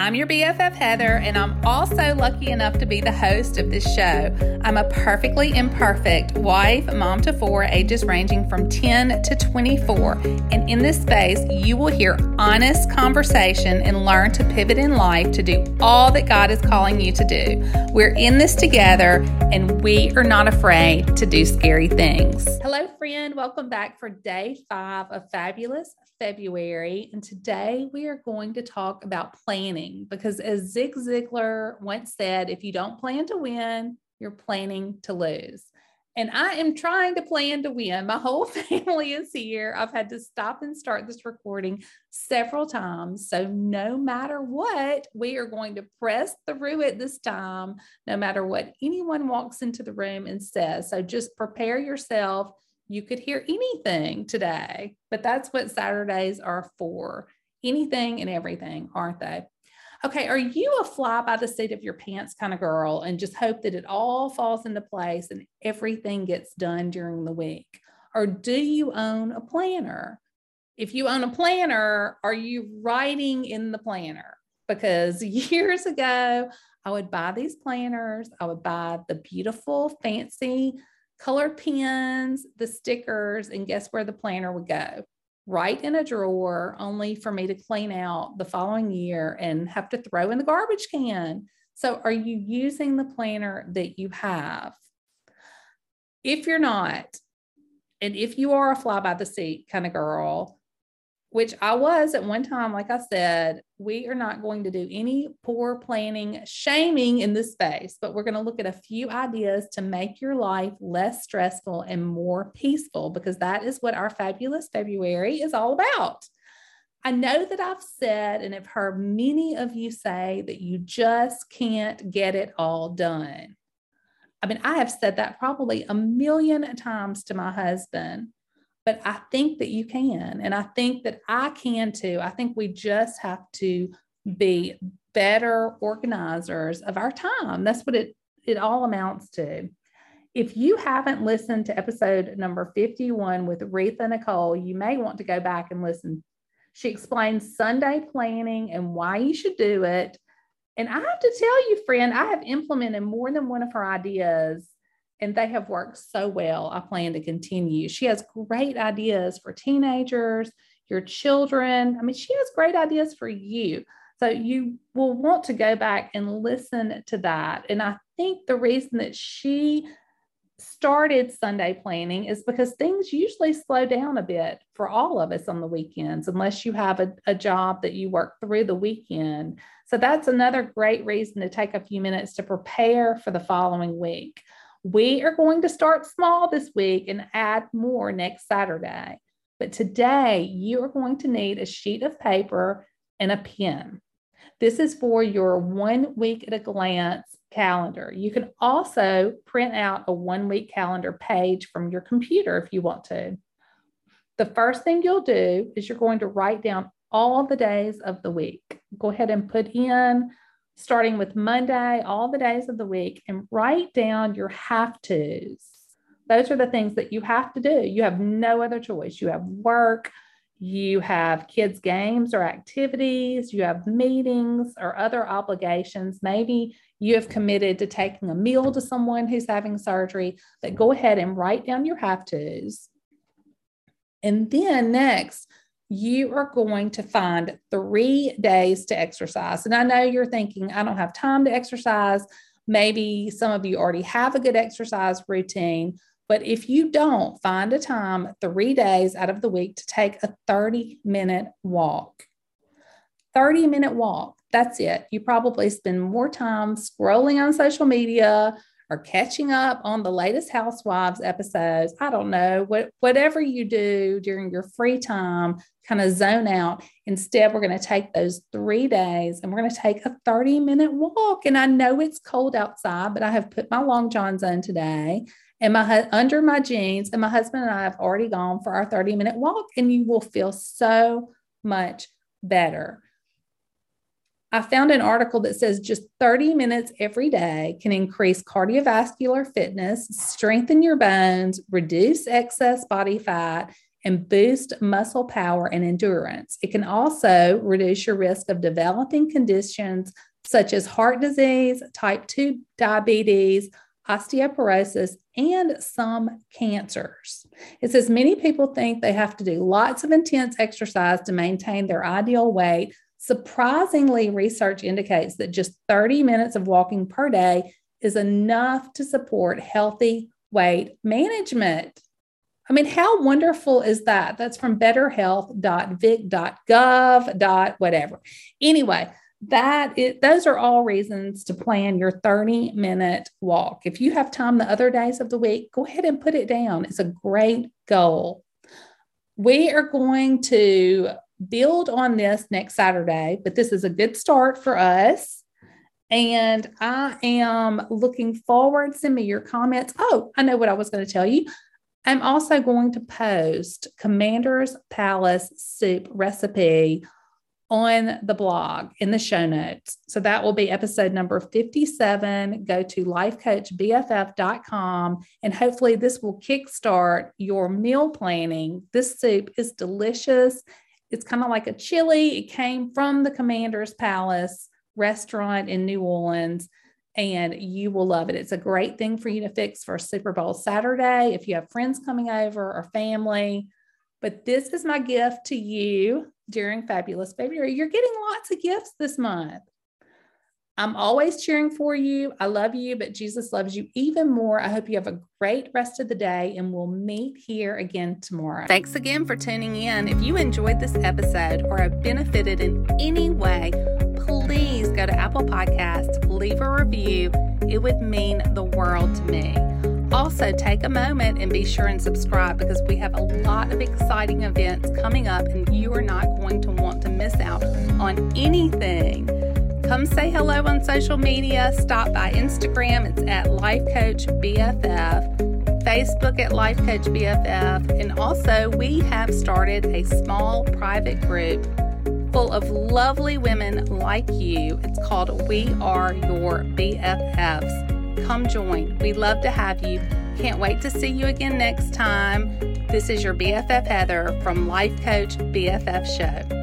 I'm your BFF Heather, and I'm also lucky enough to be the host of this show. I'm a perfectly imperfect wife, mom to four, ages ranging from 10 to 24. And in this space, you will hear honest conversation and learn to pivot in life to do all that God is calling you to do. We're in this together, and we are not afraid to do scary things. Hello, friend. Welcome back for day five of Fabulous February, and today we are going to talk about planning because, as Zig Ziglar once said, if you don't plan to win, you're planning to lose. And I am trying to plan to win. My whole family is here. I've had to stop and start this recording several times. So, no matter what, we are going to press through it this time, no matter what anyone walks into the room and says. So, just prepare yourself you could hear anything today, but that's what Saturdays are for anything and everything, aren't they? Okay, are you a fly by the seat of your pants kind of girl and just hope that it all falls into place and everything gets done during the week? Or do you own a planner? If you own a planner, are you writing in the planner? Because years ago, I would buy these planners, I would buy the beautiful, fancy colored pens, the stickers, and guess where the planner would go? Right in a drawer, only for me to clean out the following year and have to throw in the garbage can. So, are you using the planner that you have? If you're not, and if you are a fly by the seat kind of girl, which I was at one time, like I said, we are not going to do any poor planning, shaming in this space, but we're going to look at a few ideas to make your life less stressful and more peaceful because that is what our fabulous February is all about. I know that I've said and have heard many of you say that you just can't get it all done. I mean, I have said that probably a million times to my husband but I think that you can. And I think that I can too. I think we just have to be better organizers of our time. That's what it, it all amounts to. If you haven't listened to episode number 51 with Retha Nicole, you may want to go back and listen. She explains Sunday planning and why you should do it. And I have to tell you, friend, I have implemented more than one of her ideas and they have worked so well. I plan to continue. She has great ideas for teenagers, your children. I mean, she has great ideas for you. So you will want to go back and listen to that. And I think the reason that she started Sunday planning is because things usually slow down a bit for all of us on the weekends, unless you have a, a job that you work through the weekend. So that's another great reason to take a few minutes to prepare for the following week. We are going to start small this week and add more next Saturday. But today, you are going to need a sheet of paper and a pen. This is for your one week at a glance calendar. You can also print out a one week calendar page from your computer if you want to. The first thing you'll do is you're going to write down all the days of the week. Go ahead and put in starting with Monday, all the days of the week, and write down your have tos. Those are the things that you have to do. You have no other choice. You have work, you have kids' games or activities, you have meetings or other obligations. Maybe you have committed to taking a meal to someone who's having surgery, but go ahead and write down your have tos. And then next, you are going to find three days to exercise. And I know you're thinking, I don't have time to exercise. Maybe some of you already have a good exercise routine. But if you don't, find a time three days out of the week to take a 30 minute walk. 30 minute walk. That's it. You probably spend more time scrolling on social media or catching up on the latest Housewives episodes. I don't know, what, whatever you do during your free time, kind of zone out. Instead, we're going to take those three days and we're going to take a 30 minute walk. And I know it's cold outside, but I have put my long johns on today and my under my jeans and my husband and I have already gone for our 30 minute walk and you will feel so much better. I found an article that says just 30 minutes every day can increase cardiovascular fitness, strengthen your bones, reduce excess body fat, and boost muscle power and endurance. It can also reduce your risk of developing conditions such as heart disease, type 2 diabetes, osteoporosis, and some cancers. It says many people think they have to do lots of intense exercise to maintain their ideal weight. Surprisingly, research indicates that just 30 minutes of walking per day is enough to support healthy weight management. I mean, how wonderful is that? That's from betterhealth.vic.gov. whatever. Anyway, that is, those are all reasons to plan your 30 minute walk. If you have time the other days of the week, go ahead and put it down. It's a great goal. We are going to build on this next Saturday, but this is a good start for us. And I am looking forward. Send me your comments. Oh, I know what I was going to tell you. I'm also going to post Commander's Palace soup recipe on the blog in the show notes. So that will be episode number 57. Go to lifecoachbff.com and hopefully this will kickstart your meal planning. This soup is delicious. It's kind of like a chili. It came from the Commander's Palace restaurant in New Orleans and you will love it. It's a great thing for you to fix for Super Bowl Saturday if you have friends coming over or family. But this is my gift to you during Fabulous February. You're getting lots of gifts this month. I'm always cheering for you. I love you, but Jesus loves you even more. I hope you have a great rest of the day, and we'll meet here again tomorrow. Thanks again for tuning in. If you enjoyed this episode or have benefited in any way, please go to Apple Podcasts, leave a review. It would mean the world to me. Also, take a moment and be sure and subscribe because we have a lot of exciting events coming up, and you are not going to want to miss out on anything. Come say hello on social media. Stop by Instagram, it's at Life Coach BFF, Facebook at Life Coach BFF, and also we have started a small private group full of lovely women like you. It's called We Are Your BFFs come join. We'd love to have you. Can't wait to see you again next time. This is your BFF Heather from Life Coach BFF Show.